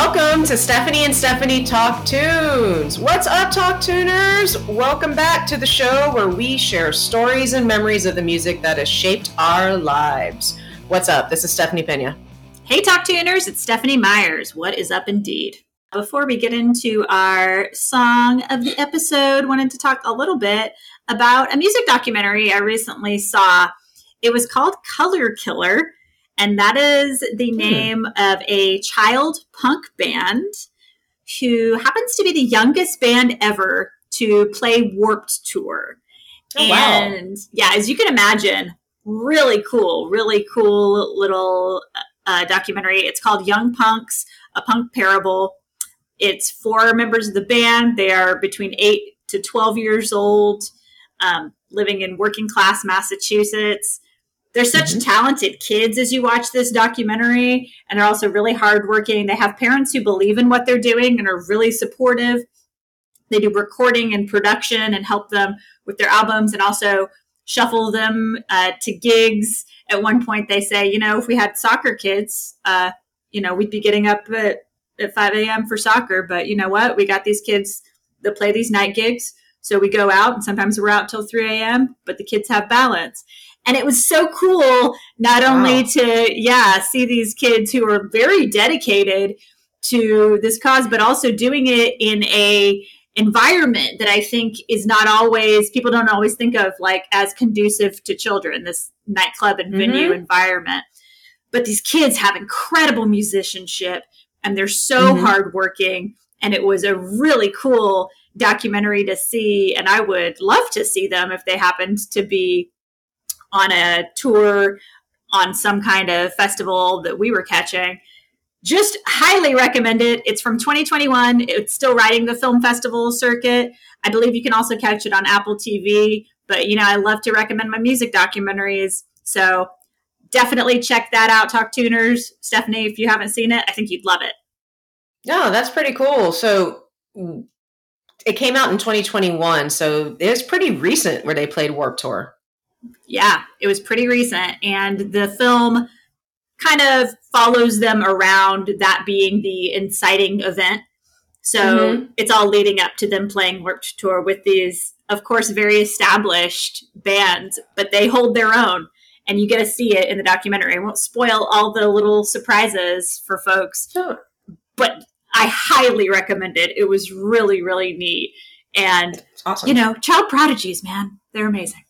Welcome to Stephanie and Stephanie Talk Tunes. What's up, Talk Tuners? Welcome back to the show where we share stories and memories of the music that has shaped our lives. What's up? This is Stephanie Pena. Hey, Talk Tuners, it's Stephanie Myers. What is up, indeed? Before we get into our song of the episode, wanted to talk a little bit about a music documentary I recently saw. It was called Color Killer and that is the hmm. name of a child punk band who happens to be the youngest band ever to play Warped Tour. Oh, and wow. yeah, as you can imagine, really cool, really cool little uh, documentary. It's called Yung Punx, a punk parable. It's four members of the band. They are between eight to 12 years old, um, living in working class Massachusetts. They're such mm-hmm. talented kids as you watch this documentary, and they're also really hardworking. They have parents who believe in what they're doing and are really supportive. They do recording and production and help them with their albums and also shuffle them uh, to gigs. At one point, they say, you know, if we had soccer kids, uh, you know, we'd be getting up at, at 5 a.m. for soccer. But you know what? We got these kids that play these night gigs. So we go out and sometimes we're out till 3 a.m., but the kids have balance. And it was so cool, not only to, yeah, see these kids who are very dedicated to this cause, but also doing it in a environment that I think is not always people don't always think of like as conducive to children, this nightclub and venue mm-hmm. environment. But these kids have incredible musicianship and they're so mm-hmm. hardworking. And it was a really cool documentary to see. And I would love to see them if they happened to be on a tour on some kind of festival that we were catching. Just highly recommend it. It's from 2021. It's still riding the film festival circuit. I believe you can also catch it on Apple TV. But, you know, I love to recommend my music documentaries. So definitely check that out, Talk Tuners. Stephanie, if you haven't seen it, I think you'd love it. No, that's pretty cool. So it came out in 2021. So it was pretty recent where they played Warped Tour. Yeah, it was pretty recent. And the film kind of follows them around that being the inciting event. So mm-hmm. it's all leading up to them playing Warped Tour with these, of course, very established bands, but they hold their own. And you get to see it in the documentary. I won't spoil all the little surprises for folks, sure. but I highly recommend it. It was really, really neat. And, awesome. you know, child prodigies, man, they're amazing.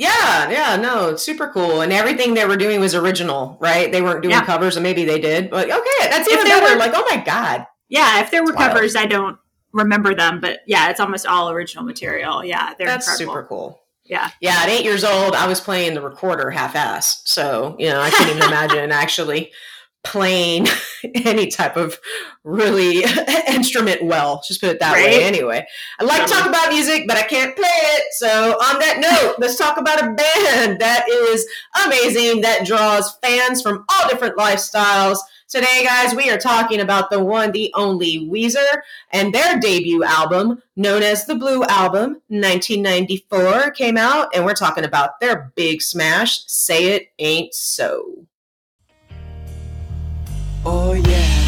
Yeah, yeah, no, super cool. And everything they were doing was original, right? They weren't doing yeah. covers, and maybe they did. But okay, that's even better. Were, like, oh my god. Yeah, if there were covers, I don't remember them, but yeah, it's almost all original material. Yeah, they're that's incredible. super cool. Yeah. Yeah, at eight years old, I was playing the recorder half ass. So, you know, I can't even imagine actually playing any type of really instrument well. Just put it that right? way. Anyway, I like to talk about music, but I can't play it. So, on that note, let's talk about a band that is amazing that draws fans from all different lifestyles. Today, guys, we are talking about the one, the only Weezer and their debut album, known as the Blue Album, 1994, came out, and we're talking about their big smash, Say It Ain't So. Oh yeah.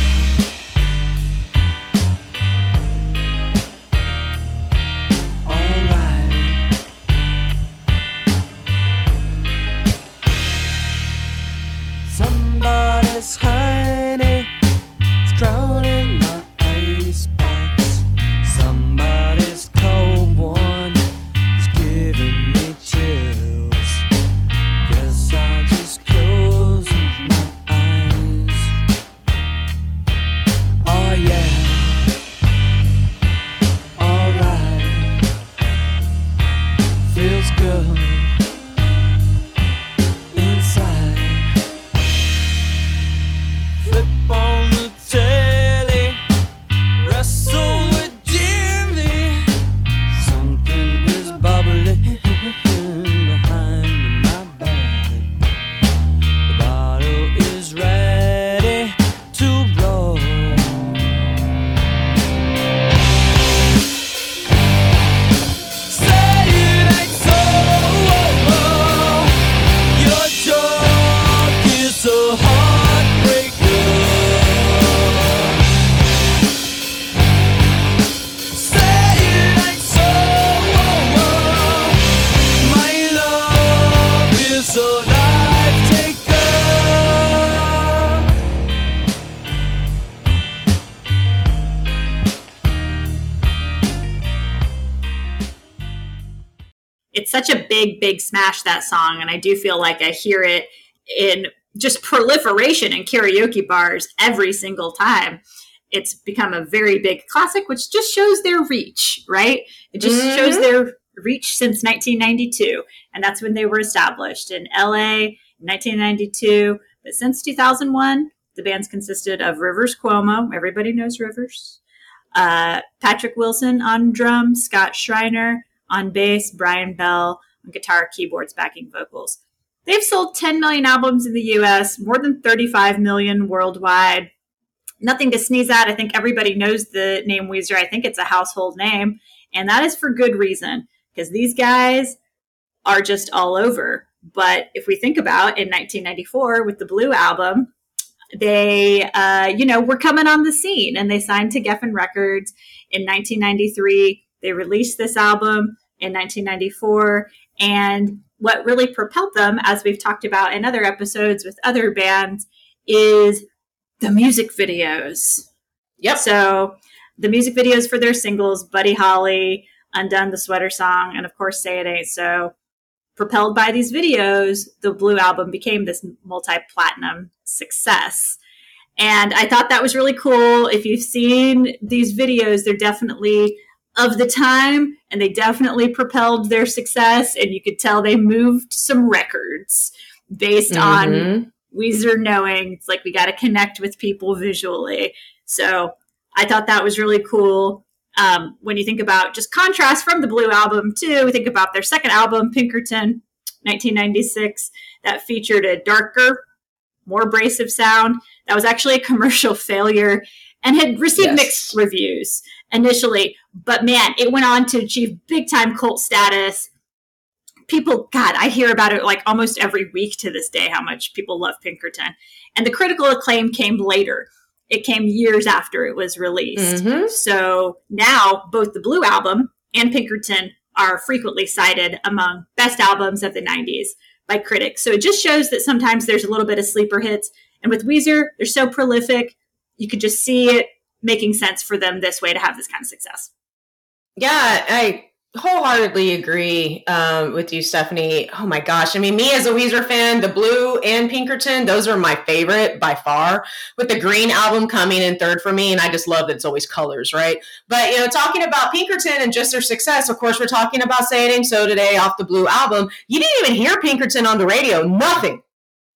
Such a big, big smash that song, and I do feel like I hear it in just proliferation in karaoke bars every single time. It's become a very big classic, which just shows their reach, right? It just mm-hmm. shows their reach since 1992, and that's when they were established in LA in 1992. But since 2001, the band's consisted of Rivers Cuomo. Everybody knows Rivers. Uh, Patrick Wilson on drums, Scott Shriner on bass, Brian Bell on guitar, keyboards, backing vocals. They've sold 10 million albums in the US, more than 35 million worldwide. Nothing to sneeze at. I think everybody knows the name Weezer. I think it's a household name. And that is for good reason, because these guys are just all over. But if we think about in 1994 with the Blue album, they, uh, you know, were coming on the scene and they signed to Geffen Records in 1993. They released this album in 1994. And what really propelled them, as we've talked about in other episodes with other bands, is the music videos. Yep. So the music videos for their singles, Buddy Holly, Undone, the Sweater Song, and of course, Say It Ain't So, propelled by these videos, the Blue album became this multi platinum success. And I thought that was really cool. If you've seen these videos, they're definitely of the time and they definitely propelled their success. And you could tell they moved some records based mm-hmm. on Weezer knowing it's like we got to connect with people visually. So I thought that was really cool. Um, when you think about just contrast from the Blue album, too, we think about their second album, Pinkerton, 1996, that featured a darker, more abrasive sound. That was actually a commercial failure and had received yes. mixed reviews initially. But man, it went on to achieve big time cult status. People, God, I hear about it like almost every week to this day how much people love Pinkerton. And the critical acclaim came later. It came years after it was released. Mm-hmm. So now both the Blue Album and Pinkerton are frequently cited among best albums of the 90s by critics. So it just shows that sometimes there's a little bit of sleeper hits. And with Weezer, they're so prolific, you could just see it making sense for them this way to have this kind of success. Yeah, I wholeheartedly agree um, with you, Stephanie. Oh my gosh. I mean, me as a Weezer fan, the blue and Pinkerton, those are my favorite by far, with the green album coming in third for me. And I just love that it's always colors, right? But, you know, talking about Pinkerton and just their success, of course, we're talking about Say It Ain't So today off the blue album. You didn't even hear Pinkerton on the radio, nothing.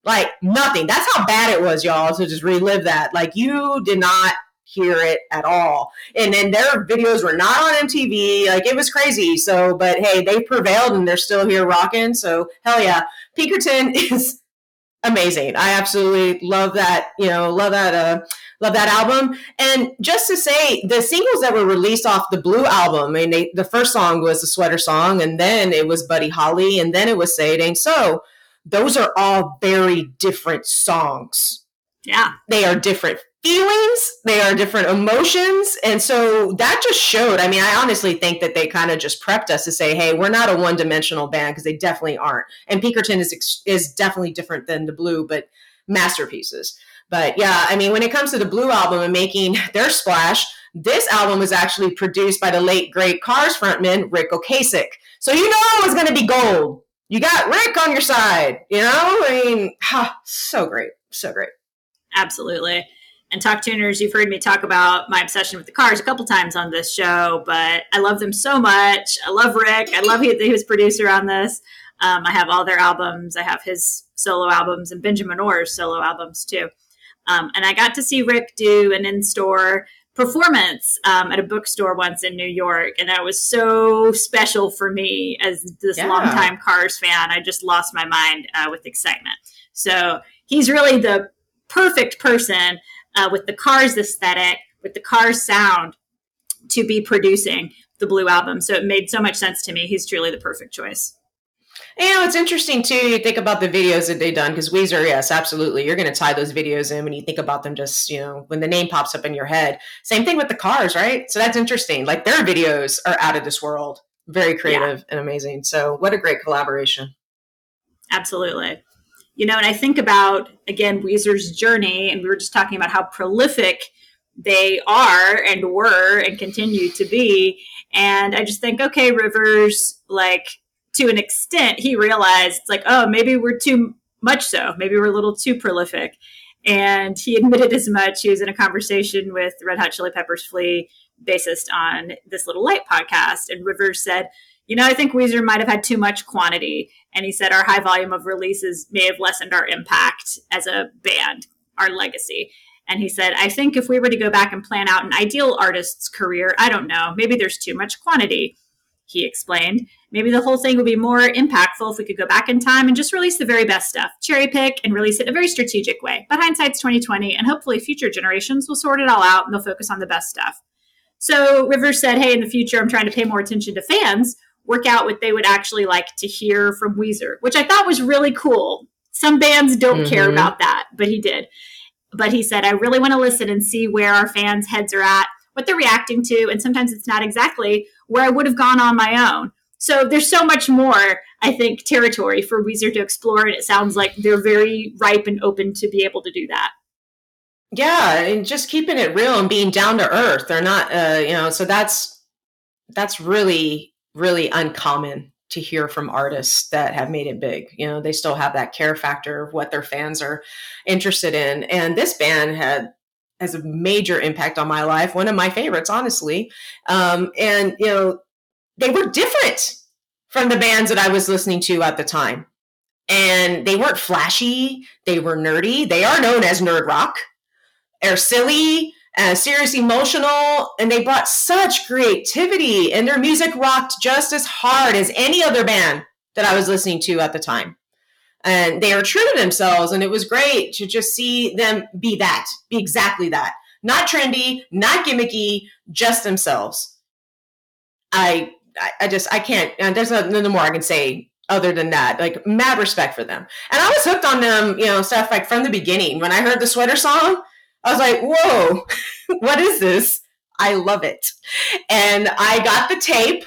Like nothing. That's how bad it was, y'all. So just relive that. Like you did not hear it at all. And then their videos were not on MTV. Like it was crazy. So, but hey, they prevailed and they're still here rocking. So hell yeah. Pinkerton is amazing. I absolutely love that, you know, love that uh love that album. And just to say, the singles that were released off the Blue album, I mean, they, the first song was the Sweater Song, and then it was Buddy Holly, and then it was Say It Ain't So. Those are all very different songs. Yeah. They are different feelings, they are different emotions. And so that just showed. I mean, I honestly think that they kind of just prepped us to say, hey, we're not a one dimensional band because they definitely aren't. And Pinkerton is, is definitely different than the Blue, but masterpieces. But yeah, I mean, when it comes to the Blue album and making their splash, this album was actually produced by the late great Cars frontman Ric Ocasek. So you know it was going to be gold. You got Ric on your side, you know? I mean, ha, so great, so great. Absolutely and talk tuners you've heard me talk about my obsession with the cars a couple times on this show but i love them so much. I love ric. I love he, he was producer on this. Um, i have all their albums. I have his solo albums and benjamin orr's solo albums too. Um, and i got to see ric do an in-store performance um, at a bookstore once in new york and that was so special for me as this yeah. longtime cars fan. I just lost my mind uh, with excitement. So he's really the perfect person uh, with the Cars aesthetic, with the Cars sound, to be producing the Blue album. So it made so much sense to me. He's truly the perfect choice. You know, it's interesting too. You think about the videos that they've done because Weezer, yes, absolutely. You're going to tie those videos in when you think about them. Just you know, when the name pops up in your head. Same thing with the cars, right? So that's interesting. Like their videos are out of this world. Very creative yeah. and amazing. So what a great collaboration. Absolutely you know, and I think about again Weezer's journey, and we were just talking about how prolific they are and were and continue to be. And I just think, okay, Rivers, like to an extent, he realized it's like, oh, maybe we're too much so. Maybe we're a little too prolific. And he admitted as much. He was in a conversation with Red Hot Chili Peppers Flea, bassist on this Little Light podcast. And Rivers said, you know, I think Weezer might have had too much quantity. And he said our high volume of releases may have lessened our impact as a band, our legacy. And he said, I think if we were to go back and plan out an ideal artist's career, I don't know, maybe there's too much quantity. He explained. Maybe the whole thing would be more impactful if we could go back in time and just release the very best stuff, cherry pick and release it in a very strategic way. But hindsight's 2020, and hopefully future generations will sort it all out and they'll focus on the best stuff. So Rivers said, Hey, in the future, I'm trying to pay more attention to fans, work out what they would actually like to hear from Weezer, which I thought was really cool. Some bands don't mm-hmm. care about that, but he did. But he said, I really want to listen and see where our fans' heads are at, what they're reacting to, and sometimes it's not exactly where I would have gone on my own. So there's so much more, I think, territory for Weezer to explore, and it sounds like they're very ripe and open to be able to do that. Yeah, and just keeping it real and being down to earth. They're not, uh, you know, so that's that's really really uncommon to hear from artists that have made it big. You know, they still have that care factor of what their fans are interested in. And this band had has a major impact on my life. One of my favorites, honestly. Um, and you know, they were different from the bands that I was listening to at the time. And they weren't flashy. They were nerdy. They are known as nerd rock. They're silly uh, serious emotional and they brought such creativity and their music rocked just as hard as any other band that i was listening to at the time. And they were true to themselves and it was great to just see them be that be exactly that. Not trendy not gimmicky just themselves. I i just i can't there's no more i can say other than that. Like mad respect for them. And i was hooked on them you know stuff like from the beginning. When i heard the sweater song I was like, whoa, what is this? I love it. And I got the tape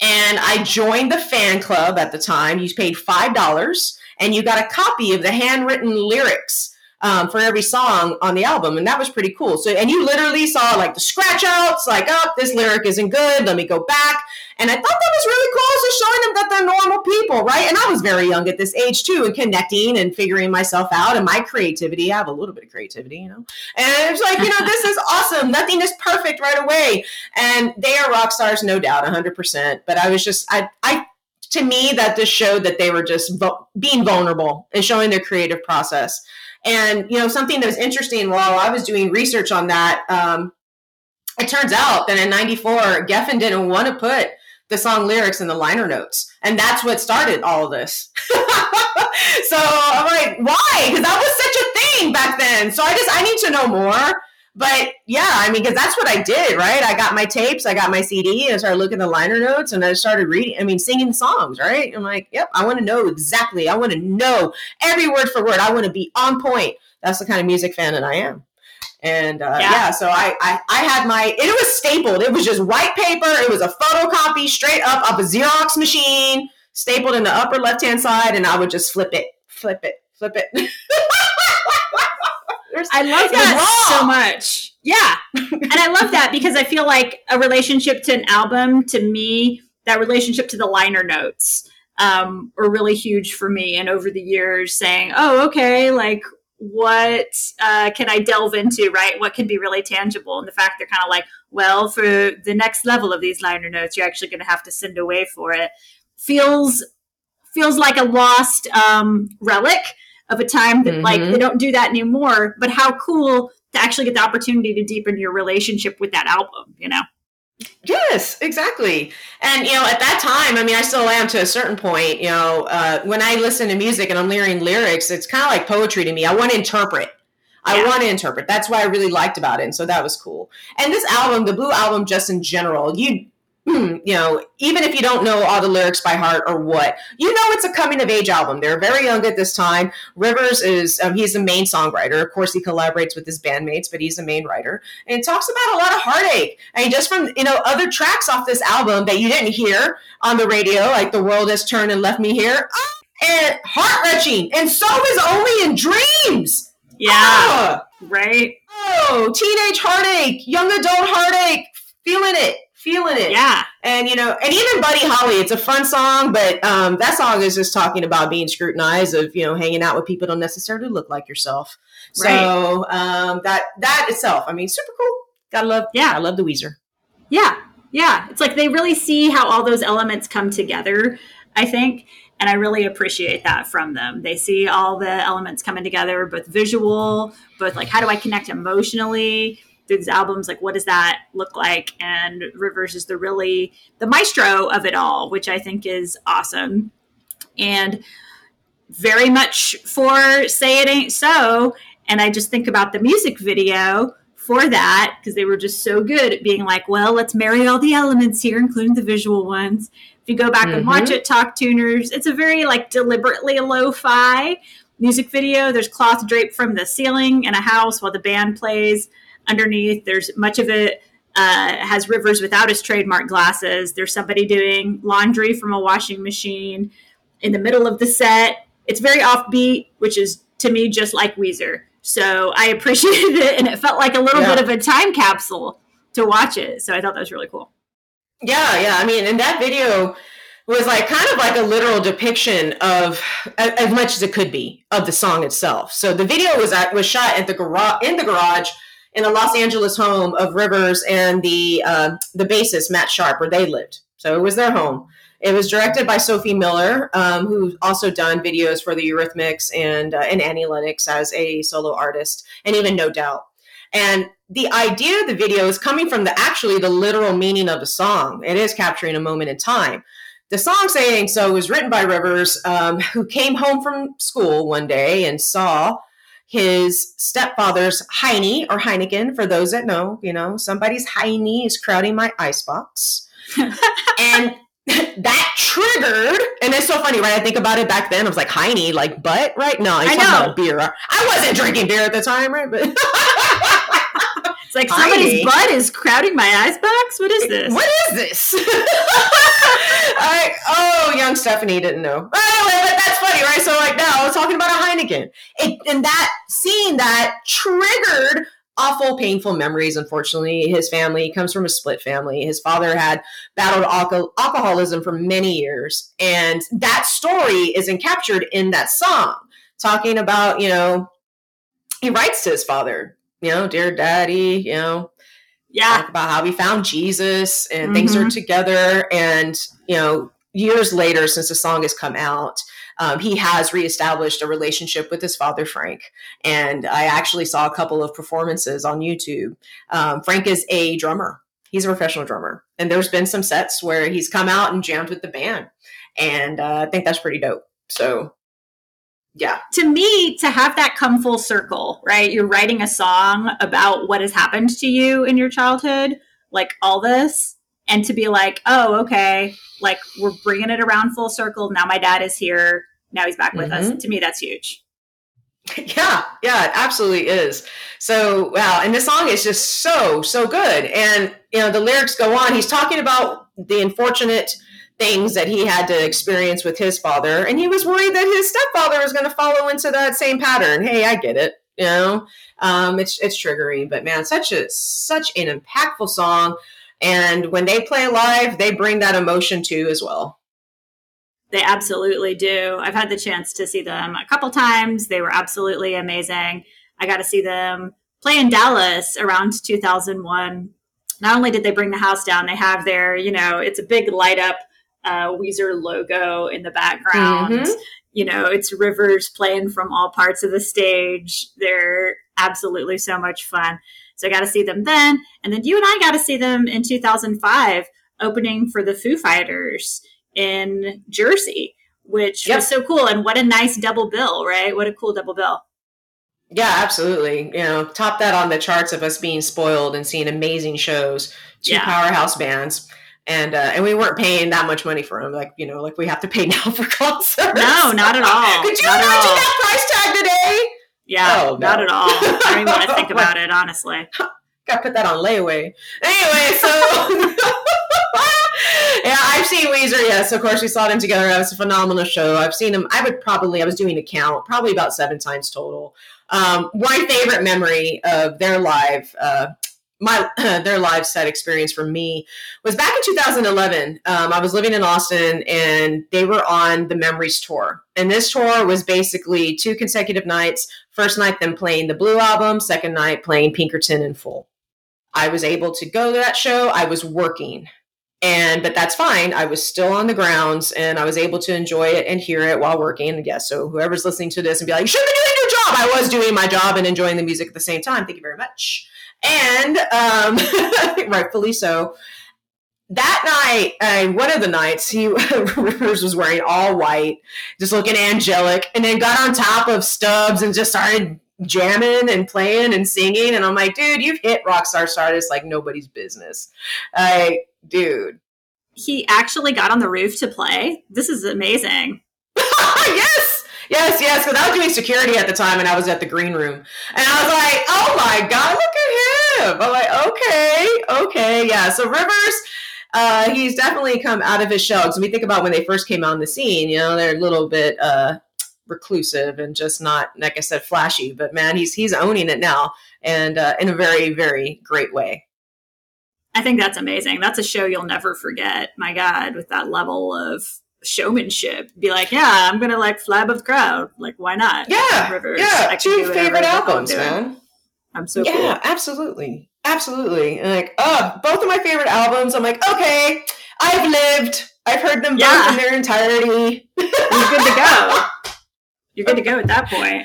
and I joined the fan club at the time. You paid $5 and you got a copy of the handwritten lyrics um, for every song on the album, and that was pretty cool. So, and you literally saw like the scratch outs, like, oh, this lyric isn't good. Let me go back. And I thought that was really cool. So showing them that they're normal people, right? And I was very young at this age too, and connecting and figuring myself out and my creativity. I have a little bit of creativity, you know. And it's like, you know, this is awesome. Nothing is perfect right away. And they are rock stars, no doubt, 100%. But I was just, I, I to me that just showed that they were just vo- being vulnerable and showing their creative process and you know, something that was interesting while I was doing research on that, um, it turns out that in '94, Geffen didn't want to put the song lyrics in the liner notes, and that's what started all of this. so I'm like, why? Because that was such a thing back then. So I just I need to know more but yeah, I mean, because that's what I did, right? I got my tapes, I got my CD, and I started looking at the liner notes, and I started reading. I mean, singing songs, right? I'm like, yep, I want to know exactly. I want to know every word for word. I want to be on point. That's the kind of music fan that I am. And uh, yeah. yeah, so I, I I had my it was stapled. It was just white paper. It was a photocopy straight up of a Xerox machine, stapled in the upper left hand side, and I would just flip it, flip it, flip it. I love that so much. Yeah. and I love that because I feel like a relationship to an album, to me, that relationship to the liner notes um, were really huge for me. And over the years, saying, oh, okay, like what uh, can I delve into, right? What can be really tangible? And the fact they're kind of like, well, for the next level of these liner notes, you're actually going to have to send away for it. Feels feels like a lost um, relic of a time that mm-hmm. like they mm-hmm. don't do that anymore. But how cool to actually get the opportunity to deepen your relationship with that album, you know? Yes, exactly. And you know, at that time, I mean, I still am to a certain point. You know, uh, when I listen to music and I'm hearing lyrics, it's kind of like poetry to me. I want to interpret. I yeah. want to interpret. That's what I really liked about it, and so that was cool. And this album, the Blue album, just in general, you Hmm, you know, even if you don't know all the lyrics by heart or what, you know it's a coming of age album. They're very young at this time. Rivers is um, he's the main songwriter. Of course, he collaborates with his bandmates, but he's the main writer. And it talks about a lot of heartache. I mean, just from you know other tracks off this album that you didn't hear on the radio, like "The World Has Turned and Left Me Here," ah, and heart wrenching. And so is "Only in Dreams." Yeah, oh, right. Oh, teenage heartache, young adult heartache, feeling it feeling it. Yeah. And you know, and even Buddy Holly, it's a fun song, but um, that song is just talking about being scrutinized of you know hanging out with people that don't necessarily look like yourself. So um, that that itself, I mean, super cool. Gotta love, yeah, I love the Weezer. Yeah, yeah, it's like they really see how all those elements come together. I think, and I really appreciate that from them. They see all the elements coming together, both visual, both like how do I connect emotionally through these albums like what does that look like and rivers is the really the maestro of it all which i think is awesome and very much for say it ain't so and i just think about the music video for that because they were just so good at being like well let's marry all the elements here including the visual ones if you go back mm-hmm. and watch mm-hmm. it talk tuners it's a very like deliberately lo-fi music video there's cloth draped from the ceiling in a house while the band plays underneath. There's much of it uh, has Rivers without his trademark glasses. There's somebody doing laundry from a washing machine in the middle of the set. It's very offbeat, which is to me just like Weezer. So I appreciated it, and it felt like a little yeah. bit of a time capsule to watch it. So I thought that was really cool. Yeah, yeah. I mean, in that video was like kind of like a literal depiction of as much as it could be of the song itself. So the video was at, was shot at the garage in the garage in the Los Angeles home of Rivers and the uh, the bassist Matt Sharp, where they lived. So it was their home. It was directed by Sophie Muller, um, who's also done videos for the Eurythmics and uh, and Annie Lennox as a solo artist, and even No Doubt. And the idea of the video is coming from the actually the literal meaning of the song. It is capturing a moment in time. The song saying so was written by Rivers, um, who came home from school one day and saw his stepfather's Heine or Heineken, for those that know, you know, somebody's Heine is crowding my icebox. and that triggered, and it's so funny, right? I think about it back then. I was like, Heine, like butt, right? No, I know. about beer. I wasn't drinking beer at the time, right? But it's like somebody's butt is crowding my eyes box. What is this? What is this? I, oh, young Stephanie didn't know. Anyway, but that's funny, right? So like now I was talking about a Heineken. It, and that seeing that triggered awful, painful memories. Unfortunately, his family comes from a split family. His father had battled alcoholism for many years, and that story is encaptured in that song, talking about you know he writes to his father, you know, dear daddy, you know, yeah, talk about how he found Jesus and mm-hmm. things are together, and you know, years later, since the song has come out, um, he has reestablished a relationship with his father, Frank. And I actually saw a couple of performances on YouTube. Um, Frank is a drummer, he's a professional drummer. And there's been some sets where he's come out and jammed with the band. And uh, I think that's pretty dope. So, yeah. To me, to have that come full circle, right? You're writing a song about what has happened to you in your childhood, like all this and to be like, oh, okay, like we're bringing it around full circle. Now my dad is here. Now he's back with mm-hmm. us. To me, that's huge. Yeah, yeah, it absolutely is. So, wow. And this song is just so, so good. And, you know, the lyrics go on. He's talking about the unfortunate things that he had to experience with his father. And he was worried that his stepfather was going to follow into that same pattern. Hey, I get it. You know, um, it's, it's triggering, but man, such a, such an impactful song. And when they play live, they bring that emotion too as well. They absolutely do. I've had the chance to see them a couple times. They were absolutely amazing. I got to see them play in Dallas around 2001. Not only did they bring the house down, they have their, you know, it's a big light up uh, Weezer logo in the background. Mm-hmm. You know, it's Rivers playing from all parts of the stage. They're absolutely so much fun. So I got to see them then. And then you and I got to see them in 2005 opening for the Foo Fighters in Jersey, which yep. was so cool. And what a nice double bill, right? What a cool double bill. Yeah, absolutely. You know, top that on the charts of us being spoiled and seeing amazing shows, two yeah. powerhouse bands. And uh, and we weren't paying that much money for them, like you know, like we have to pay now for concerts. No, not at all. Could you not imagine that price tag today? Yeah, oh, no. not at all. I don't even want to think about it, honestly. Got to put that on layaway. Anyway, so yeah, I've seen Weezer. Yes, of course, we saw them together. It was a phenomenal show. I've seen them. I would probably. I was doing a count, probably about seven times total. Um, my favorite memory of their live. Uh, my their live set experience for me was back in 2011. Um, I was living in Austin, and they were on the Memories tour. And this tour was basically two consecutive nights. First night, them playing the Blue album. Second night, playing Pinkerton in full. I was able to go to that show. I was working and but that's fine i was still on the grounds and i was able to enjoy it and hear it while working and yes so whoever's listening to this and be like you should be doing your job i was doing my job and enjoying the music at the same time thank you very much and um, rightfully so that night, uh, one of the nights, he Rivers was wearing all white, just looking angelic, and then got on top of Stubbs and just started jamming and playing and singing. And I'm like, dude, you've hit rock star status like nobody's business. Like, dude. He actually got on the roof to play. This is amazing. yes, yes, yes. Because I was doing security at the time, and I was at the green room, and I was like, "Oh my god, look at him!" I'm like, "Okay, okay, yeah." So Rivers, uh, he's definitely come out of his shell. Because we think about when they first came on the scene, you know, they're a little bit uh, reclusive and just not, like I said, flashy. But man, he's he's owning it now, and uh, in a very, very great way. I think that's amazing. That's a show you'll never forget. My God, with that level of showmanship, be like, yeah, I'm gonna like fly above the crowd. Like, why not? Yeah, Rivers. Yeah, two favorite albums, man. I'm so yeah, cool. absolutely, absolutely. And like, oh, both of my favorite albums. I'm like, okay, I've lived. I've heard them yeah. both in their entirety. You're good to go. You're good to go at that point.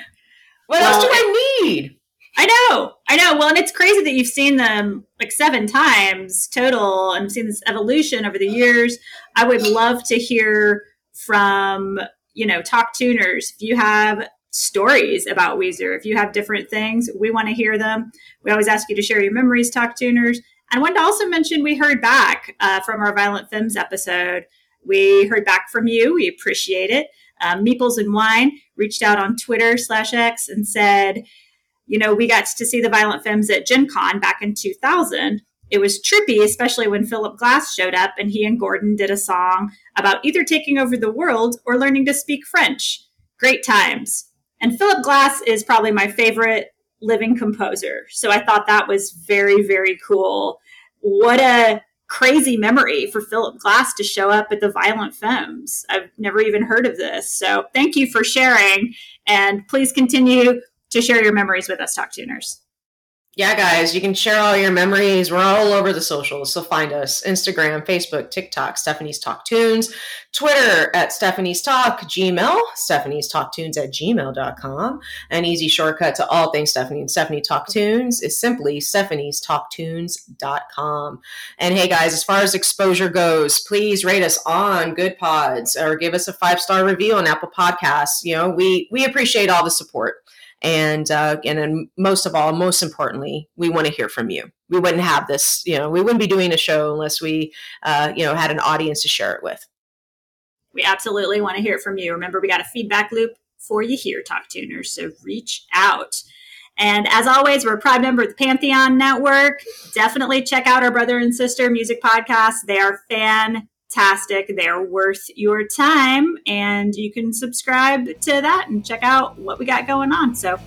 What well, else do I need? I know, I know. Well, and it's crazy that you've seen them like seven times total and seen this evolution over the years. I would love to hear from, you know, talk tuners. If you have stories about Weezer, if you have different things, we want to hear them. We always ask you to share your memories, talk tuners. And I wanted to also mention we heard back uh, from our Violent Femmes episode. We heard back from you. We appreciate it. Um, Meeples and Wine reached out on Twitter slash X and said, you know, we got to see the Violent Femmes at Gen Con back in 2000. It was trippy, especially when Philip Glass showed up and he and Gordon did a song about either taking over the world or learning to speak French. Great times. And Philip Glass is probably my favorite living composer. So I thought that was very, very cool. What a crazy memory for Philip Glass to show up at the Violent Femmes. I've never even heard of this. So thank you for sharing. And please continue to share your memories with us, Talk Tuners. Yeah, guys, you can share all your memories. We're all over the socials, so find us Instagram, Facebook, TikTok, Stephanie's Talk Tunes, Twitter at Stephanie's Talk, Gmail, Stephanie's Talk Tunes at gmail.com. An easy shortcut to all things Stephanie and Stephanie Talk Tunes is simply Stephanie's Talktunes.com. And hey, guys, as far as exposure goes, please rate us on Goodpods or give us a five star review on Apple Podcasts. You know, we we appreciate all the support. And uh, and then most of all, most importantly, we want to hear from you. We wouldn't have this, you know, we wouldn't be doing a show unless we, uh, you know, had an audience to share it with. We absolutely want to hear from you. Remember, we got a feedback loop for you here, Talk Tuners. So reach out. And as always, we're a proud member of the Pantheon Network. Definitely check out our brother and sister music podcasts. They are fan fantastic. They're worth your time, and you can subscribe to that and check out what we got going on. So,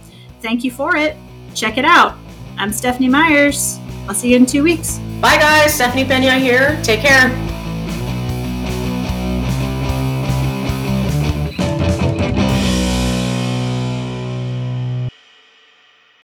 thank you for it. Check it out. I'm Stephanie Myers. I'll see you in two weeks. Bye, guys. Stephanie Pena here. Take care.